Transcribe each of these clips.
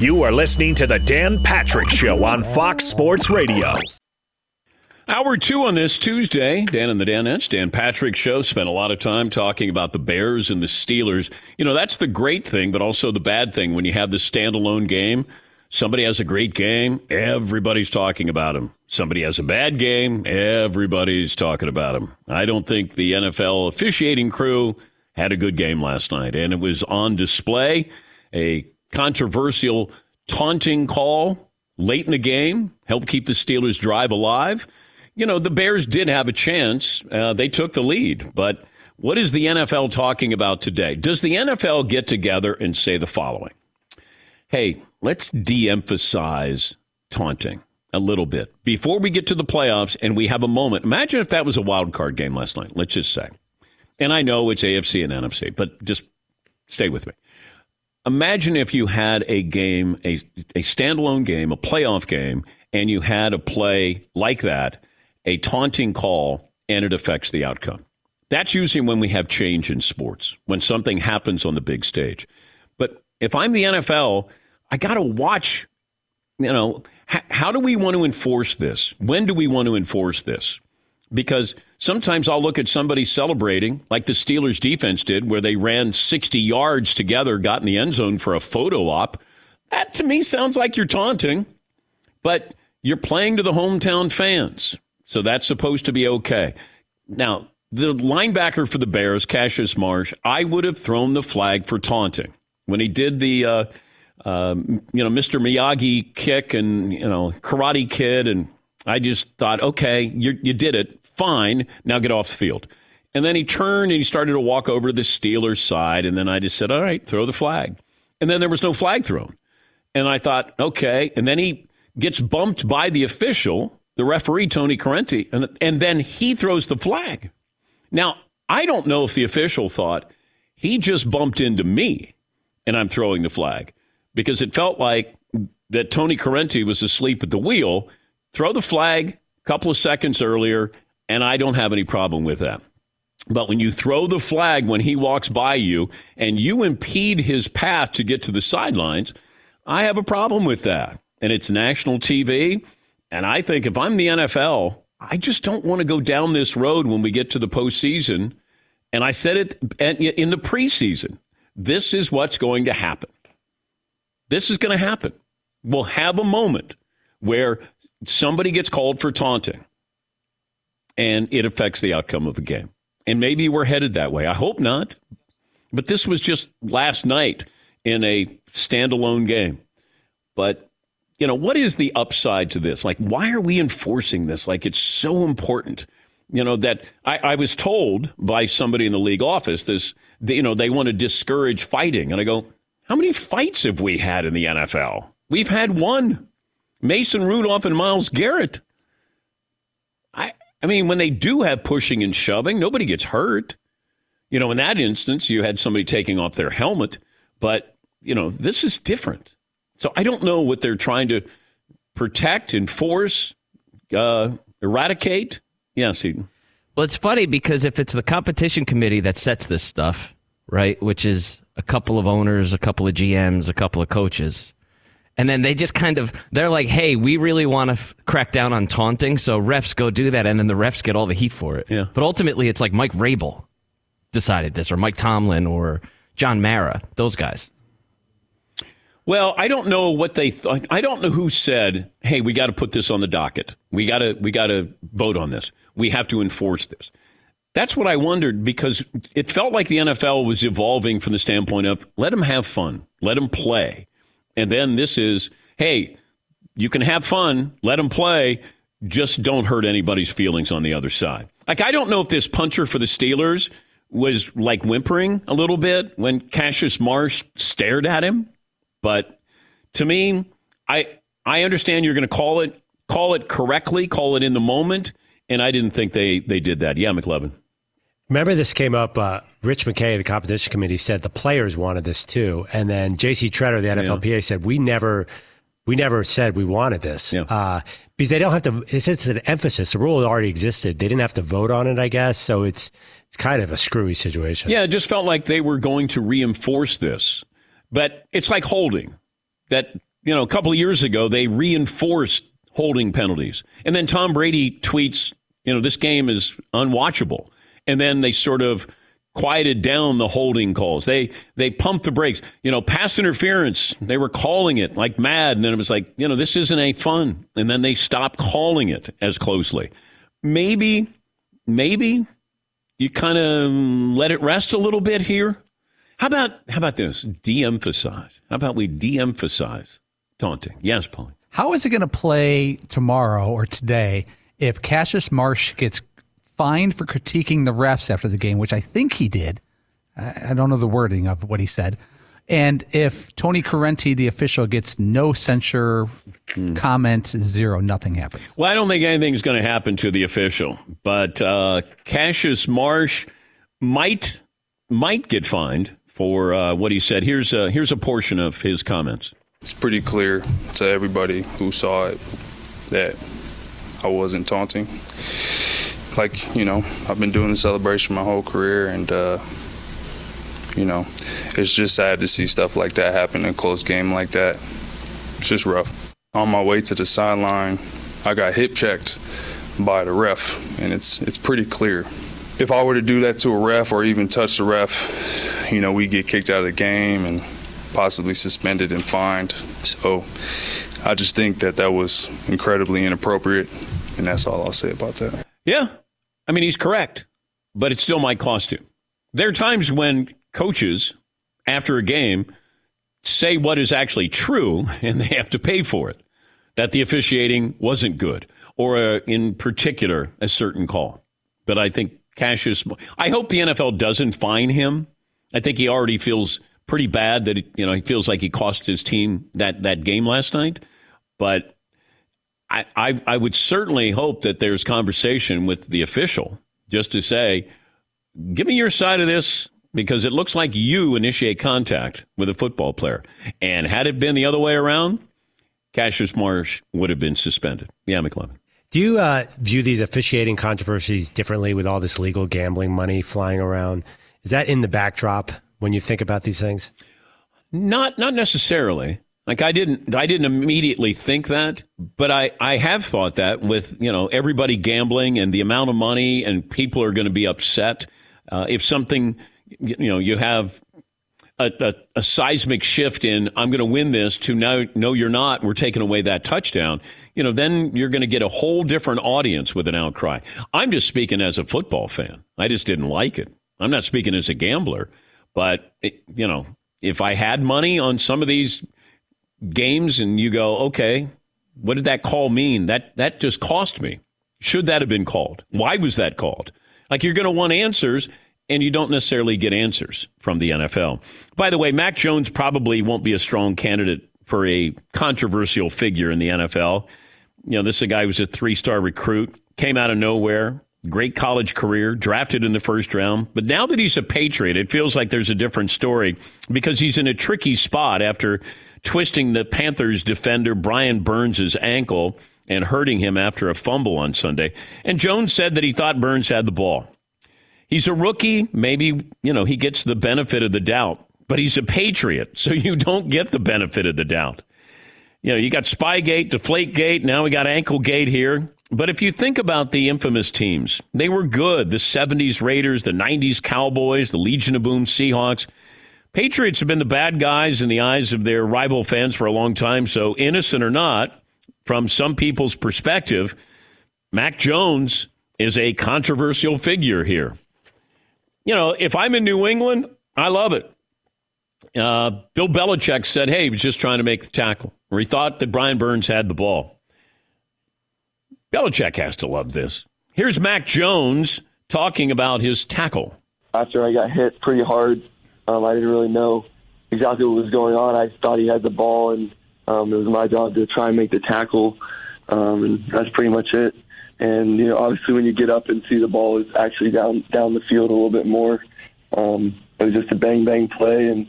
You are listening to the Dan Patrick Show on Fox Sports Radio. Hour two on this Tuesday, Dan and the Danettes, Dan Patrick Show, spent a lot of time talking about the Bears and the Steelers. You know, that's the great thing, but also the bad thing when you have this standalone game. Somebody has a great game, everybody's talking about him. Somebody has a bad game, everybody's talking about him. I don't think the NFL officiating crew had a good game last night, and it was on display. A controversial taunting call late in the game helped keep the Steelers' drive alive. You know, the Bears did have a chance. Uh, they took the lead, but what is the NFL talking about today? Does the NFL get together and say the following? Hey, let's de emphasize taunting a little bit before we get to the playoffs and we have a moment. Imagine if that was a wild card game last night, let's just say. And I know it's AFC and NFC, but just stay with me. Imagine if you had a game, a, a standalone game, a playoff game, and you had a play like that, a taunting call, and it affects the outcome. That's usually when we have change in sports, when something happens on the big stage. But if I'm the NFL, I got to watch, you know, how do we want to enforce this? When do we want to enforce this? Because sometimes I'll look at somebody celebrating, like the Steelers defense did, where they ran 60 yards together, got in the end zone for a photo op. That to me sounds like you're taunting, but you're playing to the hometown fans. So that's supposed to be okay. Now, the linebacker for the Bears, Cassius Marsh, I would have thrown the flag for taunting when he did the, uh, uh, you know, Mr. Miyagi kick and you know Karate Kid, and I just thought, okay, you you did it, fine. Now get off the field. And then he turned and he started to walk over to the Steelers side, and then I just said, all right, throw the flag. And then there was no flag thrown, and I thought, okay. And then he gets bumped by the official, the referee Tony Corrente, and and then he throws the flag. Now I don't know if the official thought he just bumped into me, and I'm throwing the flag because it felt like that Tony Corrente was asleep at the wheel. Throw the flag a couple of seconds earlier, and I don't have any problem with that. But when you throw the flag when he walks by you and you impede his path to get to the sidelines, I have a problem with that. And it's national TV. And I think if I'm the NFL, I just don't want to go down this road when we get to the postseason. And I said it in the preseason. This is what's going to happen. This is going to happen. We'll have a moment where somebody gets called for taunting and it affects the outcome of the game. And maybe we're headed that way. I hope not. But this was just last night in a standalone game. But, you know, what is the upside to this? Like, why are we enforcing this? Like, it's so important. You know, that I, I was told by somebody in the league office this, you know, they want to discourage fighting. And I go, how many fights have we had in the NFL? We've had one Mason Rudolph and Myles Garrett. I, I mean, when they do have pushing and shoving, nobody gets hurt. You know, in that instance, you had somebody taking off their helmet, but, you know, this is different. So I don't know what they're trying to protect, enforce, uh, eradicate. Yes. Well, it's funny because if it's the competition committee that sets this stuff, right, which is a couple of owners, a couple of GMs, a couple of coaches, and then they just kind of they're like, "Hey, we really want to f- crack down on taunting, so refs go do that," and then the refs get all the heat for it. Yeah. But ultimately, it's like Mike Vrabel decided this, or Mike Tomlin, or John Mara, those guys. Well, I don't know what they thought. I don't know who said, "Hey, we got to put this on the docket. We got to we got to vote on this. We have to enforce this." That's what I wondered because it felt like the NFL was evolving from the standpoint of let them have fun, let them play. And then this is, hey, you can have fun, let them play, just don't hurt anybody's feelings on the other side. Like, I don't know if this puncher for the Steelers was like whimpering a little bit when Cassius Marsh stared at him, but to me, I I understand you're going to call it call it correctly, call it in the moment, and I didn't think they they did that. Yeah, McLovin. Remember, this came up. Uh, Rich McKay, the competition committee, said the players wanted this too, and then J.C. Tretter, the NFLPA, yeah. said we never, we never said we wanted this yeah. uh, because they don't have to. It's, it's an emphasis. The rule already existed. They didn't have to vote on it, I guess. So it's it's kind of a screwy situation. Yeah, it just felt like they were going to reinforce this, but it's like holding. that you know a couple of years ago they reinforced holding penalties, and then Tom Brady tweets, you know, this game is unwatchable, and then they sort of quieted down the holding calls. They they pumped the brakes. You know, pass interference. They were calling it like mad, and then it was like, you know, this isn't a fun. And then they stopped calling it as closely. Maybe, maybe you kind of let it rest a little bit here. How about how about this? De-emphasize. How about we de-emphasize taunting? Yes, Paul. How is it going to play tomorrow or today if Cassius Marsh gets fined for critiquing the refs after the game, which I think he did? I don't know the wording of what he said. And if Tony Corrente, the official, gets no censure, hmm. comments, zero, nothing happens. Well, I don't think anything's going to happen to the official, but uh, Cassius Marsh might might get fined for uh, what he said. Here's a, here's a portion of his comments. It's pretty clear to everybody who saw it that I wasn't taunting. Like, you know, I've been doing the celebration my whole career, and, uh, you know, it's just sad to see stuff like that happen in a close game like that. It's just rough. On my way to the sideline, I got hip checked by the ref, and it's it's pretty clear. If I were to do that to a ref or even touch the ref, you know, we get kicked out of the game and possibly suspended and fined. So I just think that that was incredibly inappropriate, and that's all I'll say about that. Yeah. I mean, he's correct, but it still might cost you. There are times when coaches, after a game, say what is actually true, and they have to pay for it. That the officiating wasn't good, or uh, in particular, a certain call. But I think Cassius, I hope the NFL doesn't fine him I think he already feels pretty bad that you know he feels like he cost his team that that game last night. But I, I, I would certainly hope that there's conversation with the official just to say, give me your side of this because it looks like you initiate contact with a football player. And had it been the other way around, Cassius Marsh would have been suspended. Yeah, McLovin. Do you uh, view these officiating controversies differently with all this legal gambling money flying around? Is that in the backdrop when you think about these things? Not not necessarily. Like I didn't I didn't immediately think that, but I I have thought that with, you know, everybody gambling and the amount of money and people are going to be upset uh, if something you know, you have a, a, a, seismic shift in I'm going to win this to no, no, you're not. We're taking away that touchdown. You know, then you're going to get a whole different audience with an outcry. I'm just speaking as a football fan. I just didn't like it. I'm not speaking as a gambler, but it, you know, if I had money on some of these games and you go, okay, what did that call mean? That that just cost me. Should that have been called? Why was that called? Like you're going to want answers and you don't necessarily get answers from the NFL. By the way, Mac Jones probably won't be a strong candidate for a controversial figure in the NFL. You know, this is a guy who's a three-star recruit, came out of nowhere, Great college career, drafted in the first round. But now that he's a Patriot, it feels like there's a different story because he's in a tricky spot after twisting the Panthers defender Brian Burns' ankle and hurting him after a fumble on Sunday. And Jones said that he thought Burns had the ball. He's a rookie. Maybe, you know, he gets the benefit of the doubt, but he's a Patriot, so you don't get the benefit of the doubt. You know, you got Spygate, Deflategate, now we got Anklegate here. But if you think about the infamous teams, they were good. The 70s Raiders, the 90s Cowboys, the Legion of Boom Seahawks. Patriots have been the bad guys in the eyes of their rival fans for a long time. So, innocent or not, from some people's perspective, Mac Jones is a controversial figure here. You know, if I'm in New England, I love it. Uh, Bill Belichick said, hey, he was just trying to make the tackle, or he thought that Brian Burns had the ball. Belichick has to love this. Here's Mac Jones talking about his tackle. After I got hit pretty hard, um, I didn't really know exactly what was going on. I thought he had the ball, and um, it was my job to try and make the tackle, um, and that's pretty much it. And you know, obviously, when you get up and see the ball is actually down down the field a little bit more, um, it was just a bang bang play, and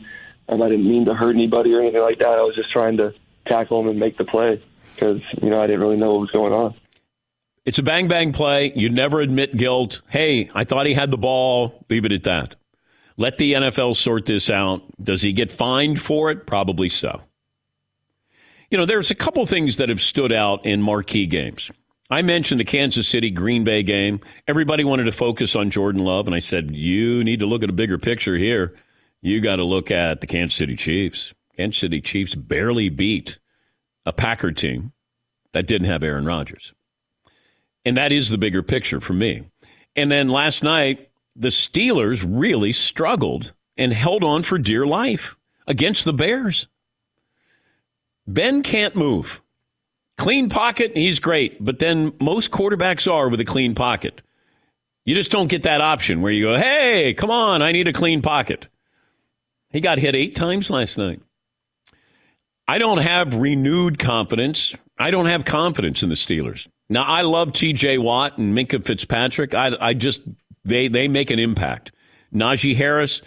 um, I didn't mean to hurt anybody or anything like that. I was just trying to tackle him and make the play because you know I didn't really know what was going on. It's a bang bang play. You never admit guilt. Hey, I thought he had the ball. Leave it at that. Let the NFL sort this out. Does he get fined for it? Probably so. you know, there's a couple things that have stood out in marquee games. I mentioned the Kansas City Green Bay game. Everybody wanted to focus on Jordan Love, and I said, you need to look at a bigger picture here. You got to look at the Kansas City Chiefs. Kansas City Chiefs barely beat a Packer team that didn't have Aaron Rodgers. And that is the bigger picture for me. And then last night, the Steelers really struggled and held on for dear life against the Bears. Ben can't move. Clean pocket, he's great, but then most quarterbacks are with a clean pocket. You just don't get that option where you go, hey, come on, I need a clean pocket. He got hit eight times last night. I don't have renewed confidence. I don't have confidence in the Steelers. Now, I love TJ Watt and Minkah Fitzpatrick. I, I just, they, they make an impact. Najee Harris,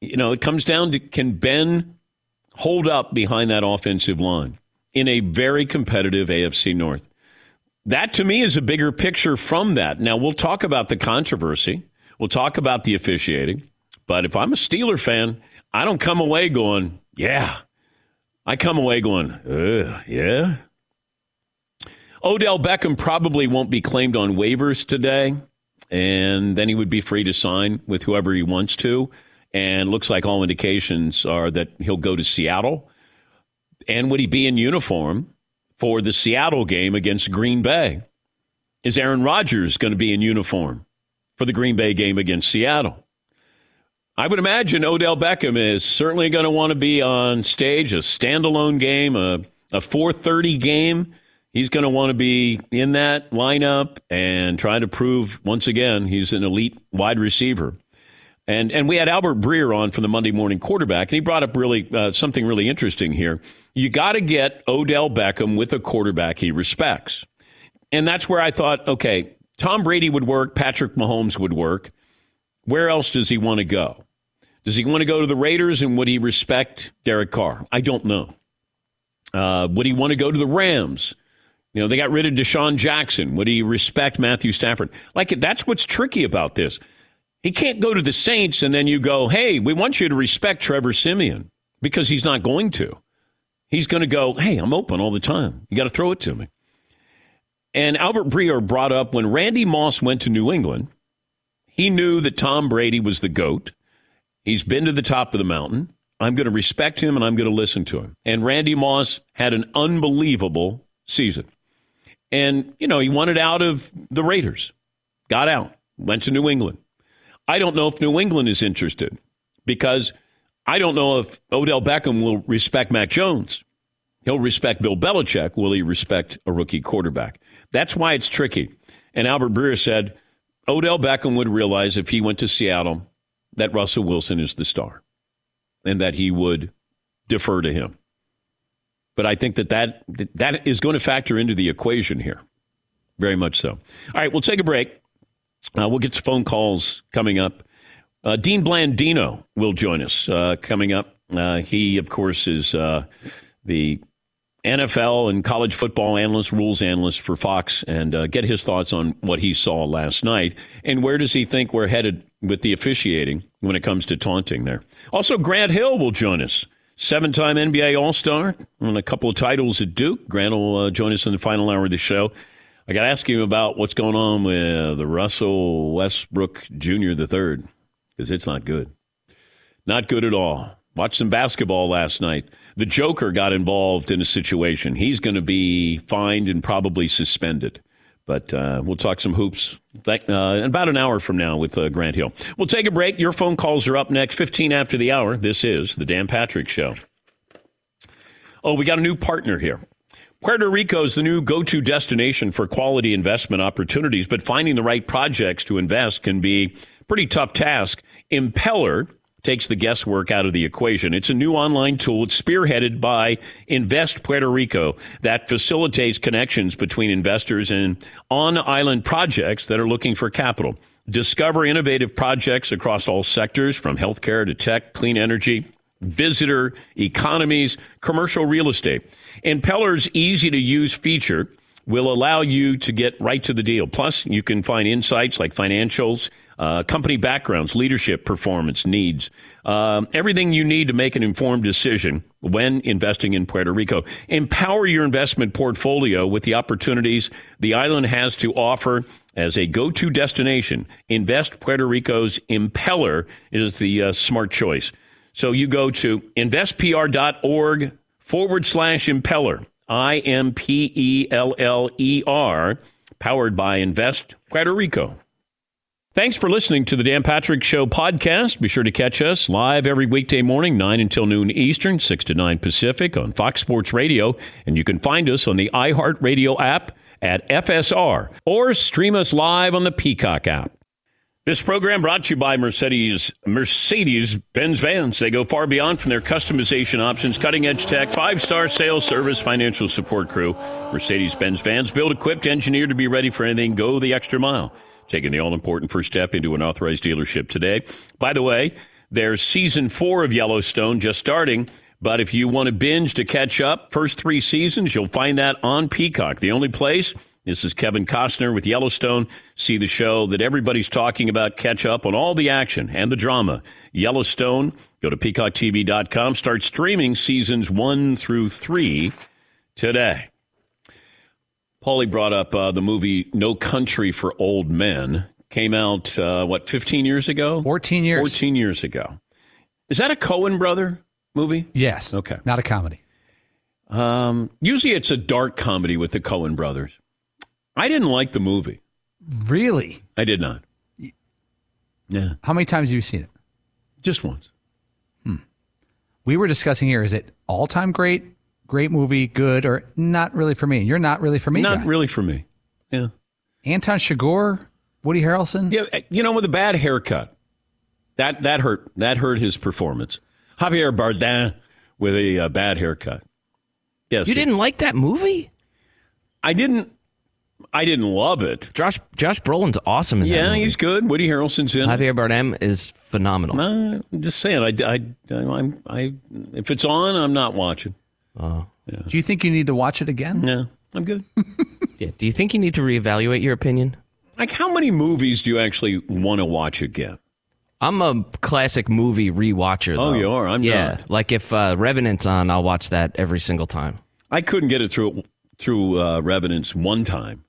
you know, it comes down to can Ben hold up behind that offensive line in a very competitive AFC North? That to me is a bigger picture from that. Now, we'll talk about the controversy, we'll talk about the officiating, but if I'm a Steeler fan, I don't come away going, yeah. I come away going, yeah. Odell Beckham probably won't be claimed on waivers today, and then he would be free to sign with whoever he wants to. And looks like all indications are that he'll go to Seattle. And would he be in uniform for the Seattle game against Green Bay? Is Aaron Rodgers going to be in uniform for the Green Bay game against Seattle? I would imagine Odell Beckham is certainly going to want to be on stage, a standalone game, a, a 4:30 game. He's going to want to be in that lineup and try to prove once again he's an elite wide receiver. And and we had Albert Breer on from the Monday Morning Quarterback, and he brought up really uh, something really interesting here. You got to get Odell Beckham with a quarterback he respects, and that's where I thought, okay, Tom Brady would work, Patrick Mahomes would work. Where else does he want to go? Does he want to go to the Raiders, and would he respect Derek Carr? I don't know. Uh, would he want to go to the Rams? You know, they got rid of DeSean Jackson. Would he respect Matthew Stafford? Like that's what's tricky about this. He can't go to the Saints and then you go, hey, we want you to respect Trevor Siemian because he's not going to. He's going to go, hey, I'm open all the time. You got to throw it to me. And Albert Breer brought up when Randy Moss went to New England, he knew that Tom Brady was the GOAT. He's been to the top of the mountain. I'm going to respect him and I'm going to listen to him. And Randy Moss had an unbelievable season. And, you know, he wanted out of the Raiders, got out, went to New England. I don't know if New England is interested because I don't know if Odell Beckham will respect Mac Jones. He'll respect Bill Belichick. Will he respect a rookie quarterback? That's why it's tricky. And Albert Breer said Odell Beckham would realize if he went to Seattle that Russell Wilson is the star and that he would defer to him. But I think that that, that is going to factor into the equation here. Very much so. All right, we'll take a break. Uh, we'll get to phone calls coming up. Uh, Dean Blandino will join us uh, coming up. Uh, he, of course, is uh, the NFL and college football analyst, rules analyst for Fox, and uh, get his thoughts on what he saw last night and where does he think we're headed with the officiating when it comes to taunting there. Also, Grant Hill will join us. Seven time NBA All Star on a couple of titles at Duke. Grant will uh, join us in the final hour of the show. I got to ask you about what's going on with uh, the Russell Westbrook Jr. the third because it's not good, not good at all. Watched some basketball last night. The Joker got involved in a situation. He's going to be fined and probably suspended. But uh, we'll talk some hoops uh, in about an hour from now with uh, Grant Hill. We'll take a break. Your phone calls are up next, 15 after the hour. This is the Dan Patrick Show. Oh, we got a new partner here. Puerto Rico is the new go to destination for quality investment opportunities, but finding the right projects to invest can be a pretty tough task. Impeller takes the guesswork out of the equation. It's a new online tool. It's spearheaded by Invest Puerto Rico that facilitates connections between investors and on island projects that are looking for capital. Discover innovative projects across all sectors from healthcare to tech, clean energy visitor economies, commercial real estate. Impeller's easy to use feature will allow you to get right to the deal. Plus, you can find insights like financials, uh, company backgrounds, leadership performance needs, um, everything you need to make an informed decision when investing in Puerto Rico. Empower your investment portfolio with the opportunities the island has to offer as a go to destination. Invest Puerto Rico's Impeller is the uh, smart choice. So you go to investpr.org forward slash impeller. I M P E L L E R, powered by Invest Puerto Rico. Thanks for listening to the Dan Patrick Show podcast. Be sure to catch us live every weekday morning, 9 until noon Eastern, 6 to 9 Pacific on Fox Sports Radio. And you can find us on the iHeartRadio app at FSR or stream us live on the Peacock app. This program brought to you by Mercedes Mercedes Benz Vans. They go far beyond from their customization options, cutting edge tech, five star sales service, financial support crew. Mercedes Benz Vans built, equipped, engineered to be ready for anything. Go the extra mile. Taking the all important first step into an authorized dealership today. By the way, there's season four of Yellowstone just starting. But if you want to binge to catch up, first three seasons, you'll find that on Peacock, the only place this is Kevin Costner with Yellowstone. See the show that everybody's talking about. Catch up on all the action and the drama. Yellowstone. Go to peacocktv.com. Start streaming seasons one through three today. Paulie brought up uh, the movie No Country for Old Men. Came out, uh, what, 15 years ago? 14 years. 14 years ago. Is that a Coen brother movie? Yes. Okay. Not a comedy. Um, usually it's a dark comedy with the Coen brothers. I didn't like the movie. Really? I did not. Yeah, How many times have you seen it? just once. We were discussing here is it all time great, great movie, good, or not really for me? You're not really for me. Not guy. really for me. Yeah. Anton Chigurh, Woody Harrelson. Yeah, you know, with a bad haircut. That that hurt. That hurt his performance. Javier Bardem with a uh, bad haircut. Yes. You didn't like that movie? I didn't. I didn't love it. Josh Josh Brolin's awesome in that Yeah, movie. he's good. Woody Harrelson's in. it. Javier Bardem is phenomenal. Uh, I'm just saying. I, I, I'm, I, if it's on, I'm not watching. Do you think you need to watch it again? No, I'm good. Yeah. Do you think you need to reevaluate your opinion? like, how many movies do you actually want to watch again? I'm a classic movie rewatcher. Oh, you are? I'm yeah. not. Like if uh, Revenant's on, I'll watch that every single time. I couldn't get it through through uh, Revenants one time.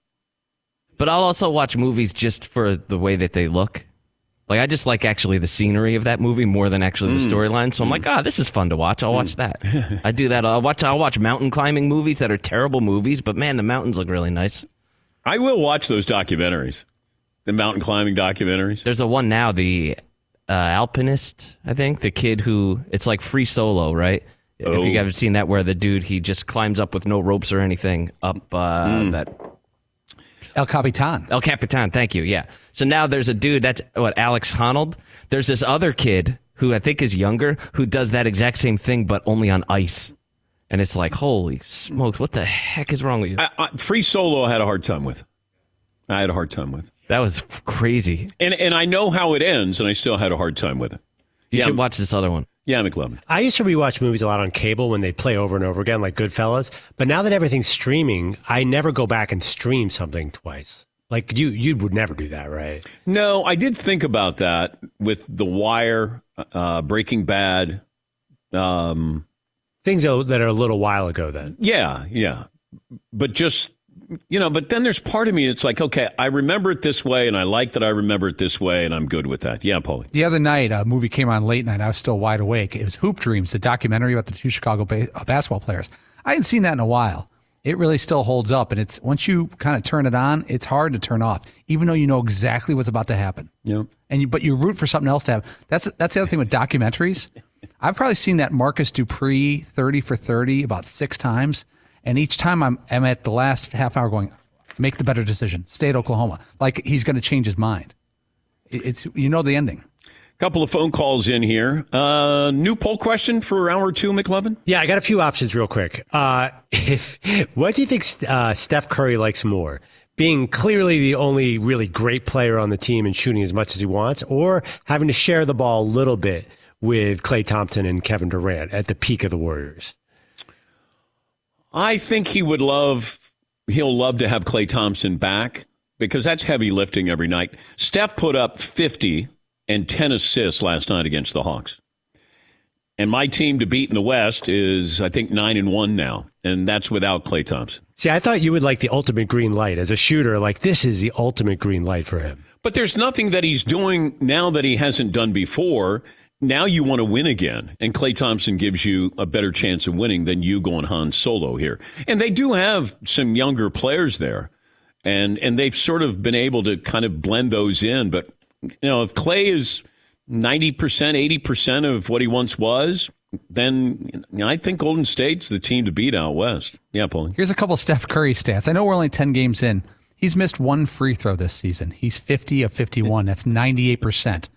But I'll also watch movies just for the way that they look. Like I just like actually the scenery of that movie more than actually Mm. the storyline. So I'm like, ah, this is fun to watch. I'll watch that. I do that. I'll watch. I'll watch mountain climbing movies that are terrible movies, but man, the mountains look really nice. I will watch those documentaries, the mountain climbing documentaries. There's a one now, the uh, alpinist. I think the kid who it's like free solo, right? Oh. If Oh. you haven't seen that, where the dude he just climbs up with no ropes or anything up uh, Hmm. that El Capitan. El Capitan, thank you. Yeah. So now there's a dude that's what Alex Honnold. There's this other kid who I think is younger who does that exact same thing but only on ice. And it's like, holy smokes, what the heck is wrong with you? I, I, Free Solo, I had a hard time with. I had a hard time with, That was crazy. and and I know how it ends, and I still had a hard time with it. You Yeah. should watch this other one. Yeah, McLovin. I used to rewatch movies a lot on cable when they play over and over again, like Goodfellas. But now that everything's streaming, I never go back and stream something twice. Like you, you would never do that, right? No, I did think about that with The Wire, uh, Breaking Bad. Um, Things that that are a little while ago. Then yeah, yeah, but just you know, but then there's part of me that's like, okay, I remember it this way, and I like that I remember it this way, and I'm good with that. Yeah, Paulie. The other night, a movie came on late night. I was still wide awake. It was Hoop Dreams, the documentary about the two Chicago ba- uh, basketball players. I hadn't seen that in a while. It really still holds up, and it's once you kind of turn it on, it's hard to turn off, even though you know exactly what's about to happen. Yeah. And you, but you root for something else to happen. That's that's the other thing with documentaries. I've probably seen that Marcus Dupree thirty for thirty about six times, and each time I'm I'm at the last half hour going, make the better decision, stay at Oklahoma. Like he's going to change his mind. It- It's you know the ending. Couple of phone calls in here. Uh, new poll question for hour two, McLovin. yeah, I got a few options real quick. Uh, if what do you think uh, Steph Curry likes more? Being clearly the only really great player on the team and shooting as much as he wants, or having to share the ball a little bit with Klay Thompson and Kevin Durant at the peak of the Warriors? I think he would love he'll love to have Klay Thompson back because that's heavy lifting every night. Steph put up 50 and 10 assists last night against the Hawks. And my team to beat in the West is, I think, 9 and 1 now. And that's without Klay Thompson. See, I thought you would like the ultimate green light as a shooter. Like, this is the ultimate green light for him. But there's nothing that he's doing now that he hasn't done before. Now you want to win again. And Klay Thompson gives you a better chance of winning than you going Han Solo here. And they do have some younger players there. And, and they've sort of been able to kind of blend those in. But, you know, if Klay is 90%, 80% of what he once was, then you know, I think Golden State's the team to beat out west. Yeah, Paulie. Here's a couple Steph Curry stats. I know we're only 10 games in. He's missed one free throw this season. He's 50 of 51. That's 98%.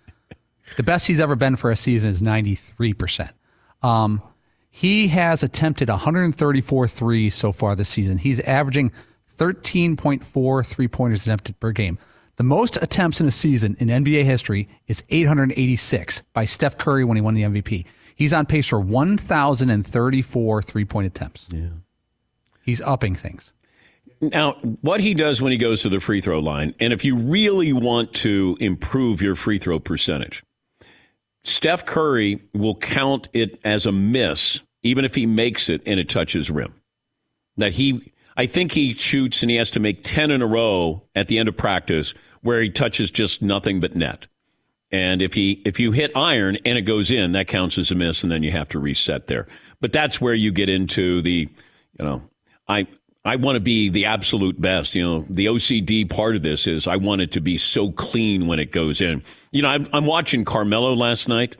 The best he's ever been for a season is 93%. Um, he has attempted 134 threes so far this season. He's averaging 13.4 three pointers attempted per game. The most attempts in a season in NBA history is 886 by Steph Curry when he won the MVP. He's on pace for 1,034 three point attempts. Yeah. He's upping things. Now, what he does when he goes to the free throw line, and if you really want to improve your free throw percentage, Steph Curry will count it as a miss, even if he makes it and it touches rim. That he, I think he shoots and he has to make 10 in a row at the end of practice where he touches just nothing but net. And if he if you hit iron and it goes in, that counts as a miss, and then you have to reset there. But that's where you get into the, you know, I I want to be the absolute best. You know, the OCD part of this is I want it to be so clean when it goes in. You know, I'm, I'm watching Carmelo last night.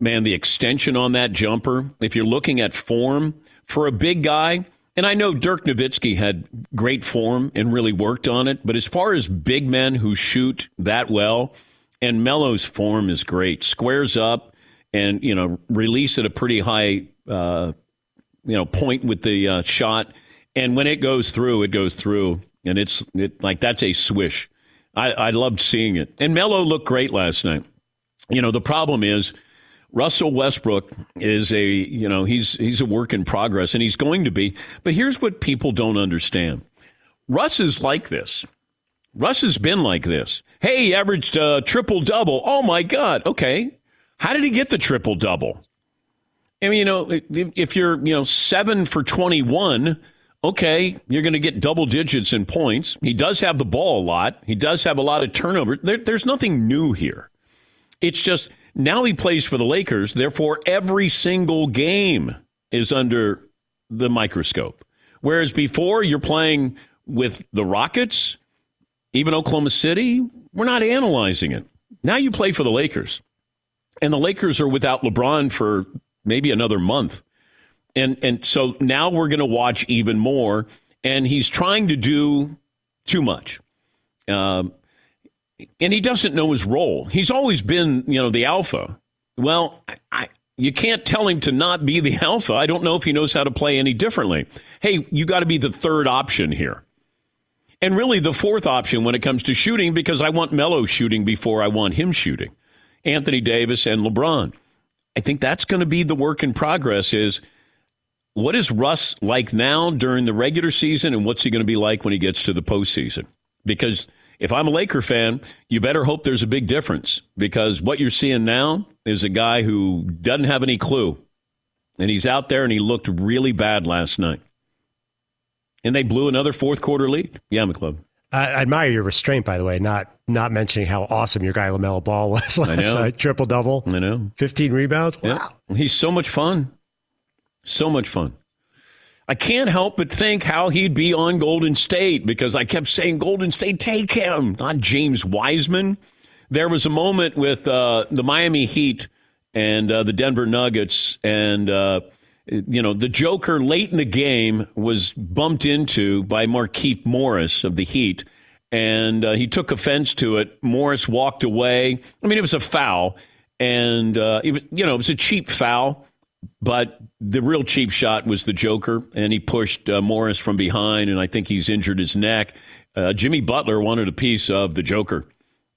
Man, the extension on that jumper. If you're looking at form for a big guy, and I know Dirk Nowitzki had great form and really worked on it, but as far as big men who shoot that well and Melo's form is great. Squares up and, you know, release at a pretty high, uh, you know, point with the uh, shot. And when it goes through, it goes through. And it's it, like that's a swish. I, I loved seeing it. And Melo looked great last night. You know, the problem is Russell Westbrook is a, you know, he's he's a work in progress and he's going to be. But here's what people don't understand. Russ is like this. Russ has been like this. Hey, he averaged uh, a triple double. Oh my God. Okay. How did he get the triple double? I mean, you know, if you're, you know, seven for 21, okay, you're going to get double digits in points. He does have the ball a lot. He does have a lot of turnover. There, there's nothing new here. It's just now he plays for the Lakers. Therefore, every single game is under the microscope. Whereas before, you're playing with the Rockets even Oklahoma City, we're not analyzing it. Now you play for the Lakers, and the Lakers are without LeBron for maybe another month. And, and so now we're going to watch even more. And he's trying to do too much. Um, and he doesn't know his role. He's always been, you know, the alpha. Well, I, you can't tell him to not be the alpha. I don't know if he knows how to play any differently. Hey, you got to be the third option here and really the fourth option when it comes to shooting because I want Melo shooting before I want him shooting. Anthony Davis and LeBron. I think that's going to be the work in progress is what is Russ like now during the regular season and what's he going to be like when he gets to the postseason? Because if I'm a Laker fan, you better hope there's a big difference because what you're seeing now is a guy who doesn't have any clue. And he's out there and he looked really bad last night and they blew another fourth quarter lead. Yeah, McClub. I admire your restraint, by the way, not not mentioning how awesome your guy LaMelo Ball was last night. Triple double. I know. 15 rebounds. Wow. Yeah. He's so much fun. So much fun. I can't help but think how he'd be on Golden State because I kept saying, Golden State, take him, not James Wiseman. There was a moment with uh, the Miami Heat and uh, the Denver Nuggets, and uh, you know, the Joker late in the game was bumped into by Markieff Morris of the Heat, and uh, he took offense to it. Morris walked away. I mean, it was a foul, and uh, it was, you know, it was a cheap foul, but the real cheap shot was the Joker, and he pushed uh, Morris from behind, and I think he's injured his neck. Uh, Jimmy Butler wanted a piece of the Joker.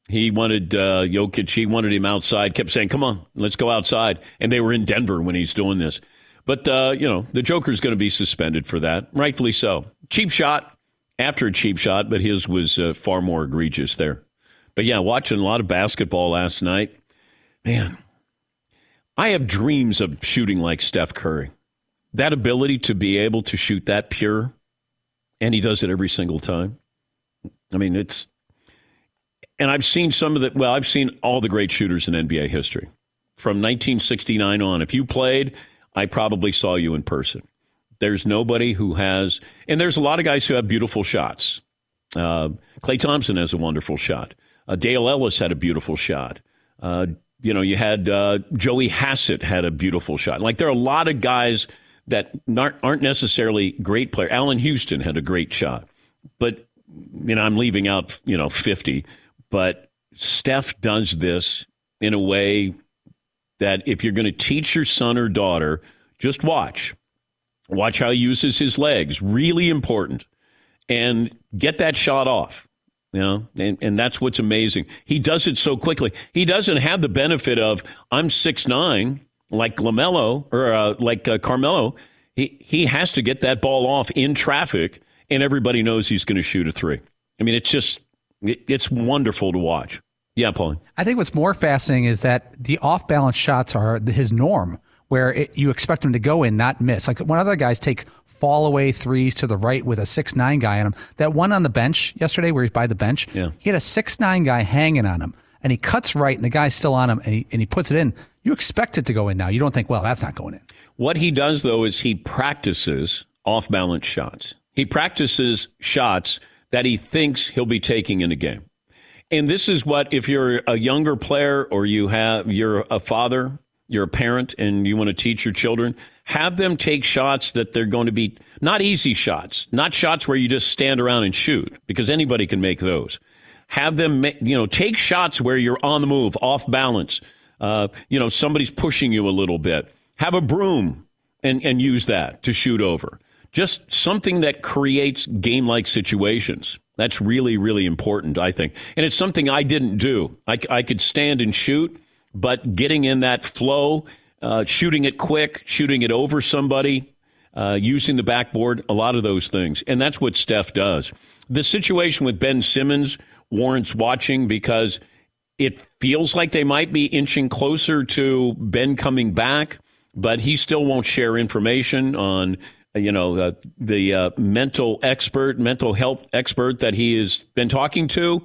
He wanted uh, Jokic. He wanted him outside. Kept saying, "Come on, let's go outside." And they were in Denver when he's doing this. But, uh, you know, the Joker's going to be suspended for that, rightfully so. Cheap shot. after a cheap shot, but his was uh, far more egregious there. But yeah, watching a lot of basketball last night, man, I have dreams of shooting like Steph Curry. That ability to be able to shoot that pure, and he does it every single time. I mean, it's, and I've seen some of the, well, I've seen all the great shooters in NBA history from 1969 on. If you played, I probably saw you in person. There's nobody who has, and there's a lot of guys who have beautiful shots. Uh, Klay Thompson has a wonderful shot. Uh, Dale Ellis had a beautiful shot. Uh, you know, you had uh, Joey Hassett had a beautiful shot. Like there are a lot of guys that aren't, necessarily great players. Allan Houston had a great shot, but you know, I'm leaving out you know 50. But Steph does this in a way that if you're going to teach your son or daughter, just watch. Watch how he uses his legs. Really important. And get that shot off. Know, and, and that's what's amazing. He does it so quickly. He doesn't have the benefit of I'm six nine like LaMelo or uh, like uh, Carmelo. He he has to get that ball off in traffic, and everybody knows he's going to shoot a three. I mean, it's just it, it's wonderful to watch. Yeah, Paul. I think what's more fascinating is that the off balance shots are his norm, where it, you expect him to go in, not miss. Like when other guys take fall away threes to the right with a six nine guy on him. That one on the bench yesterday, where he's by the bench, yeah. he had a six nine guy hanging on him, and he cuts right, and the guy's still on him, and he and he puts it in. You expect it to go in now. You don't think, well, that's not going in. What he does though is he practices off balance shots. He practices shots that he thinks he'll be taking in a game. And this is what if you're a younger player or you have you're a father, you're a parent and you want to teach your children, have them take shots that they're going to be not easy shots, not shots where you just stand around and shoot because anybody can make those. Have them you know take shots where you're on the move, off balance. Uh, you know, somebody's pushing you a little bit. Have a broom and and use that to shoot over. Just something that creates game-like situations. That's really, really important, I think. And it's something I didn't do. I, I could stand and shoot, but getting in that flow, uh, shooting it quick, shooting it over somebody, uh, using the backboard, a lot of those things. And that's what Steph does. The situation with Ben Simmons warrants watching because it feels like they might be inching closer to Ben coming back, but he still won't share information on you know, uh, the uh, mental expert, mental health expert that he has been talking to,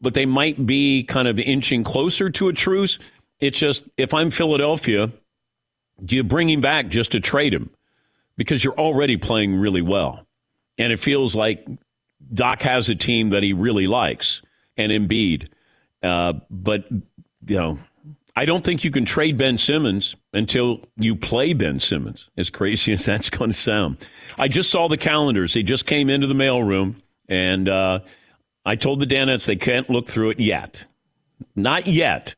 but they might be kind of inching closer to a truce. It's just if I'm Philadelphia, do you bring him back just to trade him? Because you're already playing really well. And it feels like Doc has a team that he really likes and Embiid. Uh, but, you know, I don't think you can trade Ben Simmons until you play Ben Simmons, as crazy as that's going to sound. I just saw the calendars. They just came into the mailroom, and uh, I told the Danettes they can't look through it yet. Not yet.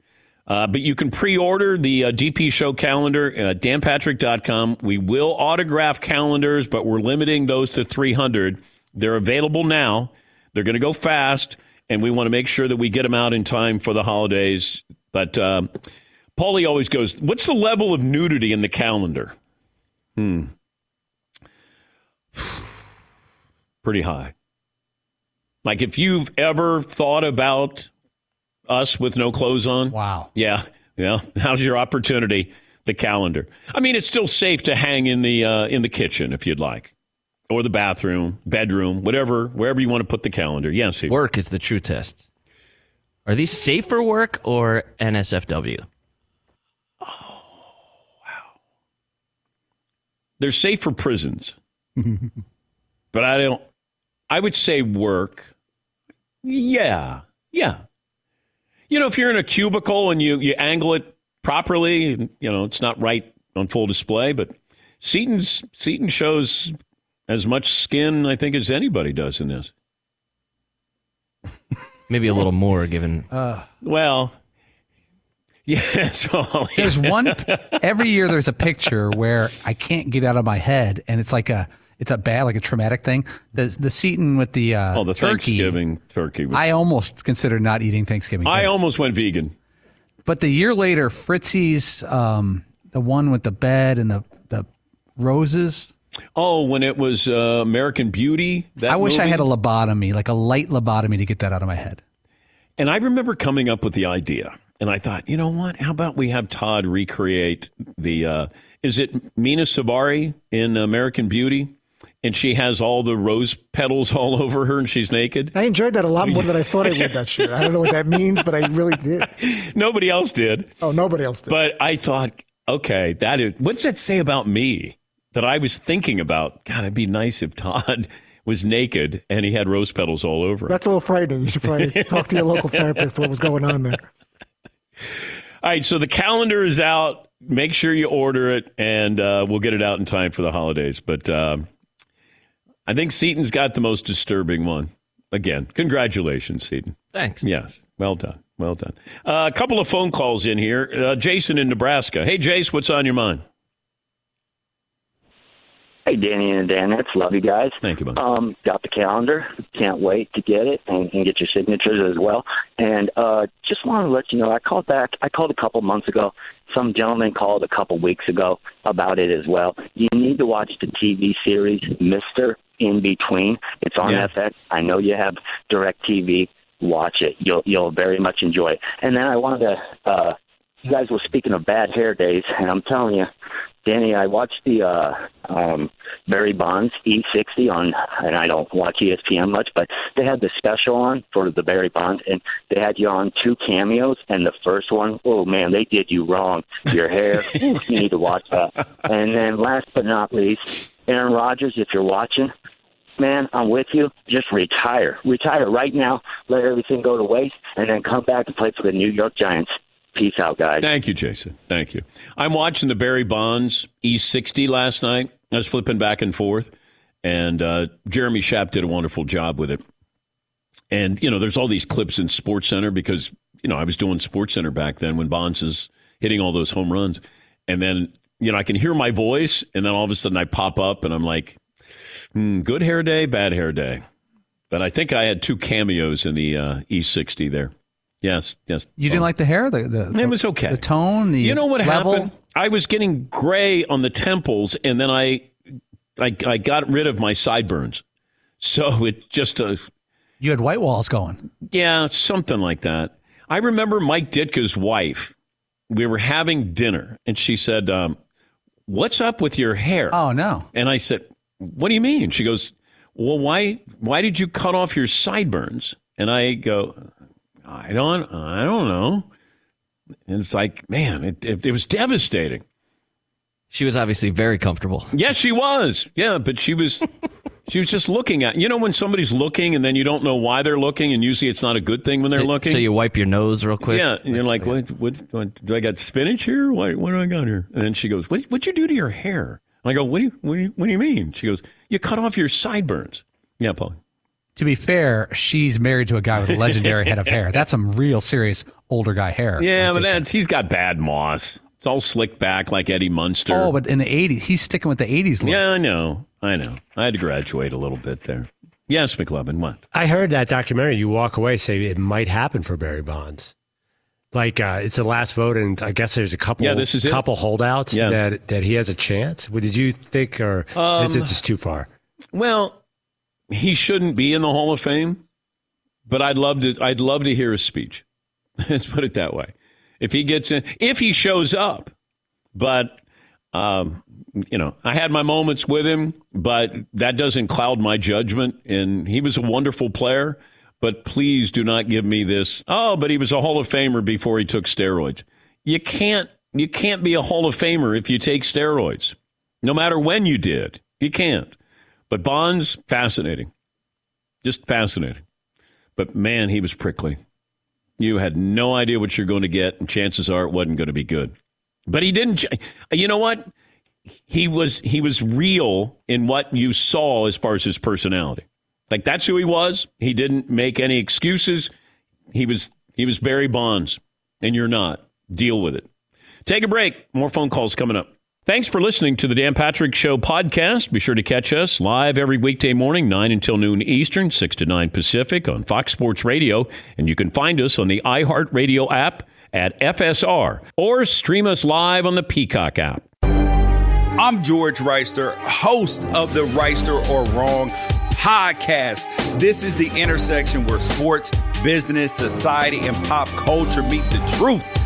Uh, but you can pre order the uh, DP show calendar at danpatrick.com. We will autograph calendars, but we're limiting those to 300. They're available now. They're going to go fast, and we want to make sure that we get them out in time for the holidays. But um, Paulie always goes, What's the level of nudity in the calendar? Hmm. Pretty high. Like if you've ever thought about us with no clothes on. Wow. Yeah. Yeah. How's your opportunity? The calendar. I mean, it's still safe to hang in the uh, in the kitchen if you'd like, or the bathroom, bedroom, whatever, wherever you want to put the calendar. Yes. Work is the true test. Are these safe for work or NSFW? Oh, wow. They're safe for prisons. but I don't, I would say work. Yeah. Yeah. You know, if you're in a cubicle and you, you angle it properly, you know, it's not right on full display, but Seton's, Seton shows as much skin, I think, as anybody does in this. Maybe a little more given. Uh, well, yes. Well, there's one every year. There's a picture where I can't get out of my head, and it's like a it's a bad, like a traumatic thing. The the Seton with the uh, oh the turkey, Thanksgiving turkey. Was, I almost considered not eating Thanksgiving. I almost went vegan. But the year later, Fritzy's um, the one with the bed and the the roses. Oh, when it was uh, American Beauty. That I wish I had a lobotomy, like a light lobotomy, to get that out of my head. And I remember coming up with the idea, and I thought, you know what? How about we have Todd recreate the? Uh, is it Mena Suvari in American Beauty? And she has all the rose petals all over her, and she's naked. I enjoyed that a lot more than I thought I would. That year. I don't know what that means, but I really did. Nobody else did. Oh, nobody else did. But I thought, okay, that is. What's that say about me? That I was thinking about. God, it'd be nice if Todd was naked and he had rose petals all over. him. That's a little frightening. You should probably talk to your local therapist what was going on there. All right, so the calendar is out. Make sure you order it, and uh, we'll get it out in time for the holidays. But um I think Seton's got the most disturbing one. Again, congratulations, Seton. Thanks. Yes, well done, well done. Uh, a couple of phone calls in here. Uh, Jason in Nebraska. Hey, Jace, what's on your mind? Hey, Danny and Dan, that's love you guys. Thank you, bud. Um, got the calendar. Can't wait to get it and, and get your signatures as well. And uh, just wanted to let you know, I called back. I called a couple months ago. Some gentleman called a couple weeks ago about it as well. You need to watch the TV series Mister In Between. It's on Yeah. FX. I know you have Direct TV. Watch it. You'll you'll very much enjoy it. And then I wanted to. Uh, you guys were speaking of bad hair days, and I'm telling you, Danny, I watched the uh, um, Barry Bonds E60 on, and I don't watch ESPN much, but they had the special on for the Barry Bonds, and they had you on two cameos. And the first one, oh man, they did you wrong. Your hair, you need to watch that. And then last but not least, Aaron Rodgers, if you're watching, man, I'm with you. Just retire, retire right now. Let everything go to waste, and then come back and play for the New York Giants. Peace out, guys. Thank you, Jason. Thank you. I'm watching the Barry Bonds E60 last night. I was flipping back and forth, and uh, Jeremy Schaap did a wonderful job with it. And you know, there's all these clips in Sports Center because you know I was doing Sports Center back then when Bonds is hitting all those home runs, and then you know I can hear my voice, and then all of a sudden I pop up, and I'm like, hmm, "Good hair day, bad hair day." But I think I had two cameos in the uh, E60 there. Yes, yes. You didn't like the hair? The, the, It was okay. The tone, the You know what level? happened? I was getting gray on the temples, and then I, I, I got rid of my sideburns. So it just, uh, You had white walls going. yeah, something like that. I remember Mike Ditka's wife. We were having dinner, and she said, um, "What's up with your hair?" Oh no. And I said, "What do you mean?" She goes, "Well, why why did you cut off your sideburns?" And I go, "I don't I don't know." And it's like, man, it, it, it was devastating. She was obviously very comfortable. Yes, she was. Yeah, but she was she was just looking at. You know when somebody's looking and then you don't know why they're looking and usually it's not a good thing when they're so, looking. so you wipe your nose real quick. yeah, and you're like, what, what, what? Do I got spinach here? What, what do I got here? And then she goes, what, what'd you do to your hair? And I go, what do you, what do you, what do you mean? She goes, you cut off your sideburns. Yeah, Paul. To be fair, she's married to a guy with a legendary head of hair. That's some real serious older guy hair. Yeah, but that's, he's got bad moss. It's all slicked back like Eddie Munster. Oh, but in the '80s, he's sticking with the '80s look. yeah, I know. I know. I had to graduate a little bit there. Yes, McLovin, what? I heard that documentary. You walk away, say it might happen for Barry Bonds. Like uh, it's the last vote, and I guess there's a couple. Yeah, this is it. couple holdouts Yeah. that that he has a chance. What did you think, or Um, is it just too far? Well, he shouldn't be in the Hall of Fame, but I'd love to. I'd love to hear his speech. Let's put it that way. If he gets in, if he shows up, but um, you know, I had my moments with him, but that doesn't cloud my judgment. And he was a wonderful player. But please do not give me this. Oh, but he was a Hall of Famer before he took steroids. You can't. You can't be a Hall of Famer if you take steroids, no matter when you did. You can't. But Bonds, fascinating. Just fascinating. But man, he was prickly. You had no idea what you're going to get, and chances are it wasn't going to be good. But he didn't. You know what? He was he was real in what you saw as far as his personality. Like that's who he was. He didn't make any excuses. He was he was Barry Bonds, and you're not. Deal with it. Take a break. More phone calls coming up. Thanks for listening to the Dan Patrick Show podcast. Be sure to catch us live every weekday morning, 9 until noon Eastern, 6 to 9 Pacific on Fox Sports Radio. And you can find us on the iHeartRadio app at FSR or stream us live on the Peacock app. I'm George Reister, host of the Reister or Wrong podcast. This is the intersection where sports, business, society, and pop culture meet the truth.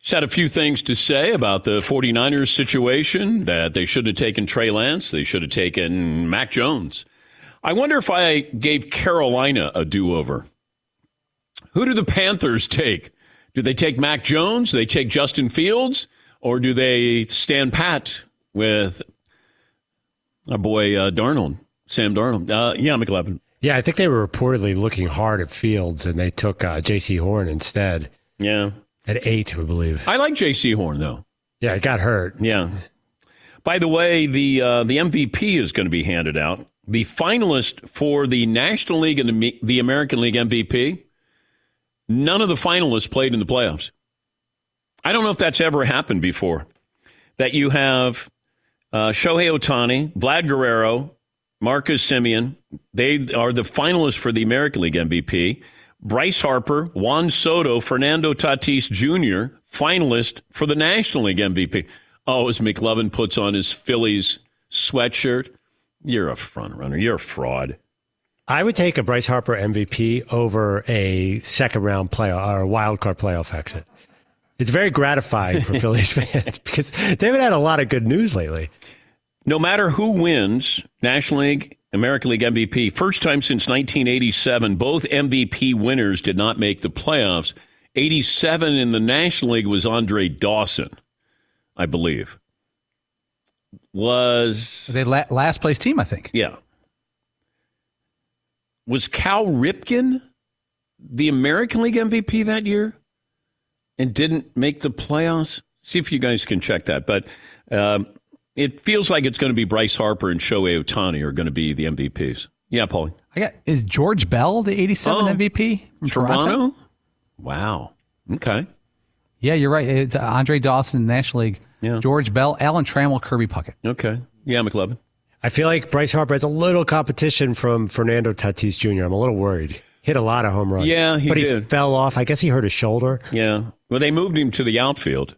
He's had a few things to say about the 49ers situation that they shouldn't have taken Trey Lance, they should have taken Mac Jones. I wonder if I gave Carolina a do over. Who do the Panthers take? Do they take Mac Jones? Do they take Justin Fields? Or do they stand pat with our boy uh, Darnold, Sam Darnold? Uh, yeah, McLovin. Yeah, I think they were reportedly looking hard at Fields, and they took uh, Jaycee Horn instead. Yeah, at eight, I believe. I like Jaycee Horn though. Yeah, it got hurt. Yeah. By the way, the uh, the MVP is going to be handed out. The finalist for the National League and the, the American League MVP. None of the finalists played in the playoffs. I don't know if that's ever happened before. That you have uh, Shohei Ohtani, Vlad Guerrero, Marcus Semien. They are the finalists for the American League MVP. Bryce Harper, Juan Soto, Fernando Tatis Jr., finalist for the National League MVP. Oh, as McLovin puts on his Phillies sweatshirt, you're a front runner. You're a fraud. I would take a Bryce Harper MVP over a second round playoff or a wild card playoff exit. It's very gratifying for Phillies fans because they haven't had a lot of good news lately. No matter who wins National League, American League MVP, first time since 1987, both MVP winners did not make the playoffs. 87 in the National League was Andre Dawson, I believe. Was they la- last place team? I think. Yeah. Was Cal Ripken the American League MVP that year and didn't make the playoffs? See if you guys can check that. But um, it feels like it's going to be Bryce Harper and Shohei Ohtani are going to be the MVPs. Yeah, Paulie. I got is George Bell the '87 oh, MVP from Toronto? Toronto? Wow. Okay. Yeah, you're right. It's uh, Andre Dawson, National League. Yeah. George Bell, Alan Trammell, Kirby Puckett. Okay. Yeah, McLovin. I feel like Bryce Harper has a little competition from Fernando Tatis Jr. I'm a little worried. Hit a lot of home runs. Yeah, he but did. he fell off. I guess he hurt his shoulder. Yeah. Well, they moved him to the outfield,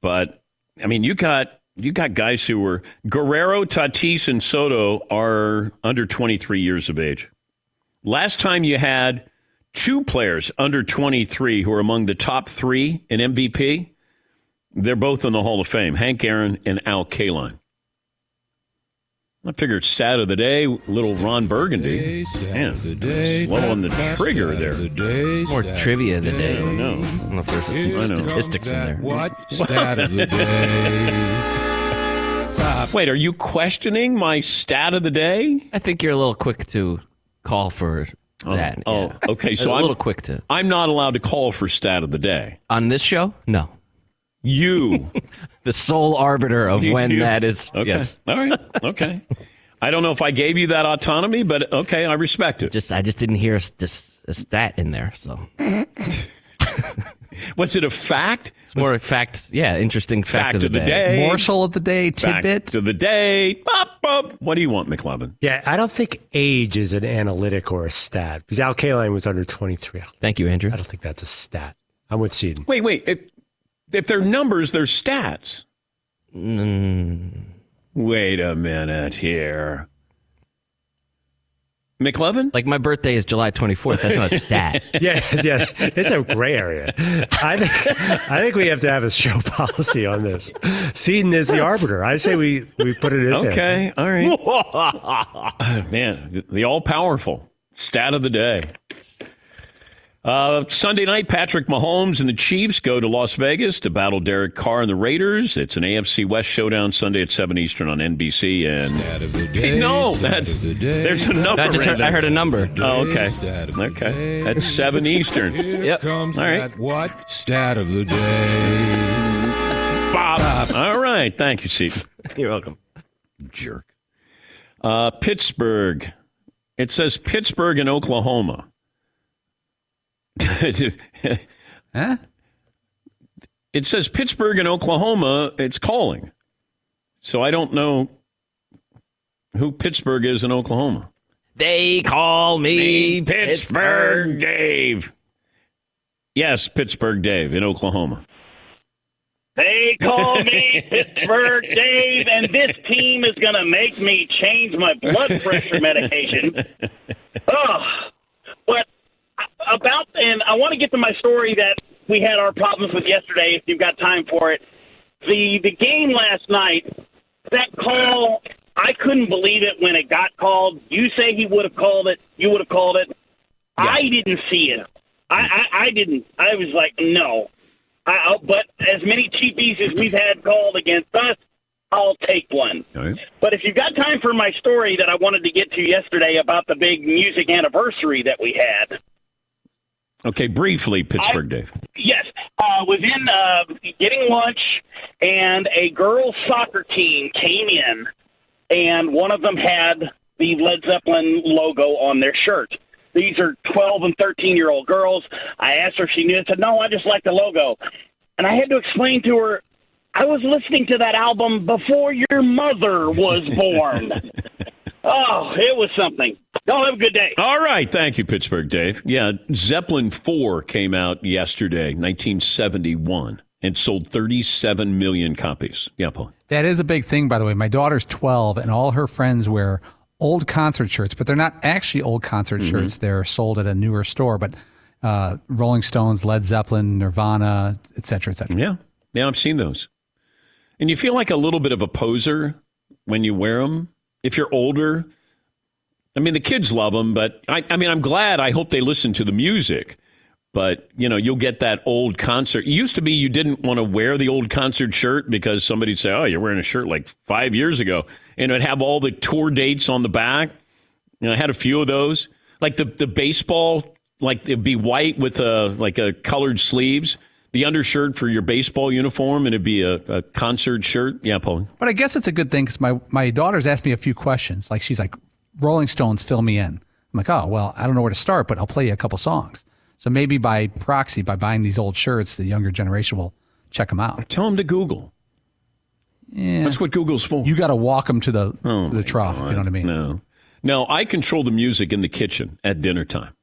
but I mean, you got you got guys who were Guerrero, Tatis, and Soto are under 23 years of age. Last time you had two players under 23 who are among the top three in MVP, they're both in the Hall of Fame Hank Aaron and Al Kaline. I figured stat of the day, little Ron Burgundy. Man, slow on the trigger there. More trivia of the day. I know. I don't know if there's some statistics in there. What stat of the day? Wait, are you questioning my stat of the day? I think you're a little quick to call for oh, that. Oh, yeah. okay. So a I'm, a little quick to. I'm not allowed to call for stat of the day on this show. No. You, the sole arbiter of You- when you- that is. Okay. Yes. All right. Okay. I don't know if I gave you that autonomy, but okay, I respect it. Just I just didn't hear a, a stat in there, so Was it a fact? It's more a fact. Yeah, interesting fact, Fact of the, day. Morsel of the day, Fact tidbit. of the day. Bop, bop. What do you want, McLovin? Yeah, I don't think age is an analytic or a stat because Al Kaline was under 23. Thank you, Andrew. I don't think that's a stat. I'm with Seton. Wait, wait. If, if they're numbers, they're stats. Mm, Wait a minute here. McLovin? like my birthday is July 24th. That's not a stat. Yeah, yeah, it's a gray area. I think I think we have to have a show policy on this. Seton is the arbiter. I say we we put it in his hands. Okay, all right. Uh, man, the- the all powerful stat of the day. Uh, Sunday night, Patrick Mahomes and the Chiefs go to Las Vegas to battle Derek Carr and the Raiders. It's an AFC West showdown Sunday at 7 Eastern on NBC. And Stat of the day. no, that's the day. there's a number. I just heard, I heard a number. Oh, okay. Stat Okay. That's 7 Eastern. Here Yep. comes All right. that what stat of the day. Bob. All right. Thank you, Seton. You're welcome. Jerk. Uh, Pittsburgh. It says Pittsburgh in Oklahoma. Huh? It says Pittsburgh in Oklahoma. It's calling. So I don't know who Pittsburgh is in Oklahoma. They call me Pittsburgh Dave. Yes, Pittsburgh Dave in Oklahoma. They call me Pittsburgh Dave, and this team is going to make me change my blood pressure medication. Oh, but about and I want to get to my story that we had our problems with yesterday. If you've got time for it, the the game last night, that call, I couldn't believe it when it got called. You say he would have called it. You would have called it. I didn't see it. I, I I didn't. I was like, no. I, I, but as many cheapies as we've had called against us, I'll take one. But if you've got time for my story that I wanted to get to yesterday about the big music anniversary that we had, Okay, briefly, Pittsburgh Dave. yes, uh, was in uh, getting lunch, and a girls' soccer team came in, and one of them had the Led Zeppelin logo on their shirt. These are 12 and 13 year old girls. I asked her if she knew. I said, no, I just like the logo. And I had to explain to her, I was listening to that album before your mother was born. oh, it was something. Y'all have a good day. All right, thank you, Pittsburgh Dave. Yeah, Zeppelin 4 came out yesterday, 1971, and sold 37 million copies. Yeah, Paul. That is a big thing, by the way. My daughter's 12, and all her friends wear old concert shirts, but they're not actually old concert Mhm. shirts. They're sold at a newer store, but uh, Rolling Stones, Led Zeppelin, Nirvana, et cetera, et cetera. Yeah, yeah, I've seen those. And you feel like a little bit of a poser when you wear them. If you're older, I mean, the kids love them, but I, I mean, I'm glad. I hope they listen to the music. But you know, you'll get that old concert. It used to be you didn't want to wear the old concert shirt because somebody'd say, "Oh, you're wearing a shirt like five years ago," and it'd have all the tour dates on the back. You know, I had a few of those, like the the baseball, like it'd be white with a like a colored sleeves. The undershirt for your baseball uniform, and it'd be a, a concert shirt. Yeah, Paul. But I guess it's a good thing because my, my daughter's asked me a few questions. Like she's like, Rolling Stones, fill me in. I'm like, oh, well, I don't know where to start, but I'll play you a couple songs. So maybe by proxy, by buying these old shirts, the younger generation will check them out. Tell them to Google. Yeah. That's what Google's for. You got to walk them to the, Oh, to the trough. You know what I mean? No. No, I control the music in the kitchen at dinner time.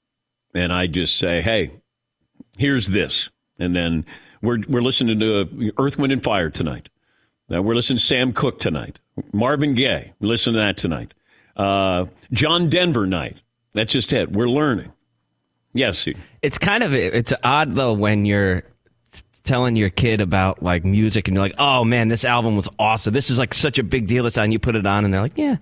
And I just say, hey, here's this. And then we're, we're listening to uh, Earth, Wind, and Fire tonight. Now we're listening to Sam Cooke tonight. Marvin Gaye, we listen to that tonight. Uh, John Denver night. That's just it. We're learning. Yes. It's kind of it's odd though when you're telling your kid about like music and you're like, "Oh man, this album was awesome. This is like such a big deal." It's on. You put it on and they're like, "Yeah,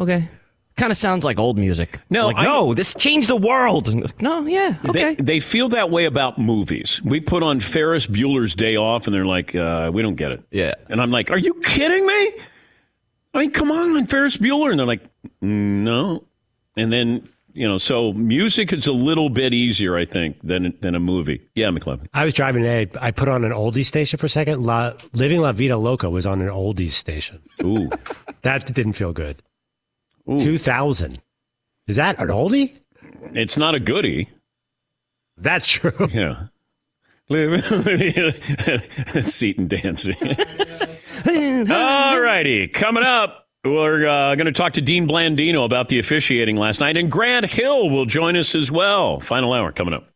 okay." Kind of sounds like old music. No, like I- no, this changed the world. Like, no, yeah, okay. They, they feel that way about movies. We put on Ferris Bueller's Day Off, and they're like, uh, "We don't get it." Yeah, and I'm like, "Are you kidding me?" I mean, come on, Ferris Bueller, and they're like, "Mm, "No," and then you know, so music is a little bit easier, I think, than than a movie. Yeah, McLovin. I was driving today. I put on an oldies station for a second. La, Living La Vida Loca was on an oldies station. Ooh, that didn't feel good. Two thousand. Is that an oldie? It's not a goodie. That's true. Yeah. Seton dancing. All righty. Coming up, we're uh, going to talk to Dean Blandino about the officiating last night, and Grant Hill will join us as well. Final hour coming up.